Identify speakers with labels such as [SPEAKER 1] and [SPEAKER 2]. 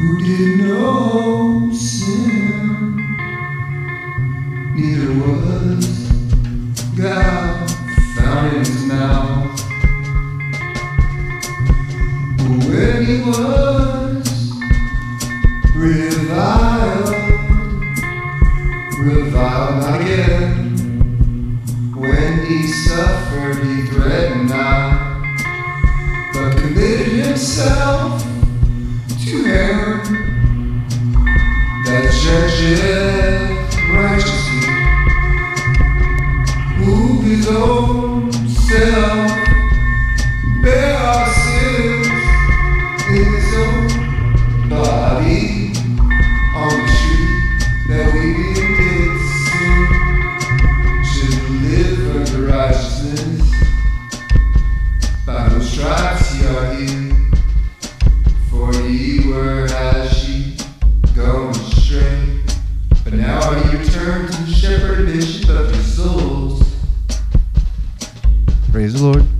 [SPEAKER 1] did no sin, neither was God found in his mouth. But when he was reviled, reviled again, when he suffered, he threatened not, but committed himself self bear our sins in his own body on the that we should live under righteousness. Stripes ye are. For ye were returned to the shepherd and bishop of your souls.
[SPEAKER 2] Praise the Lord.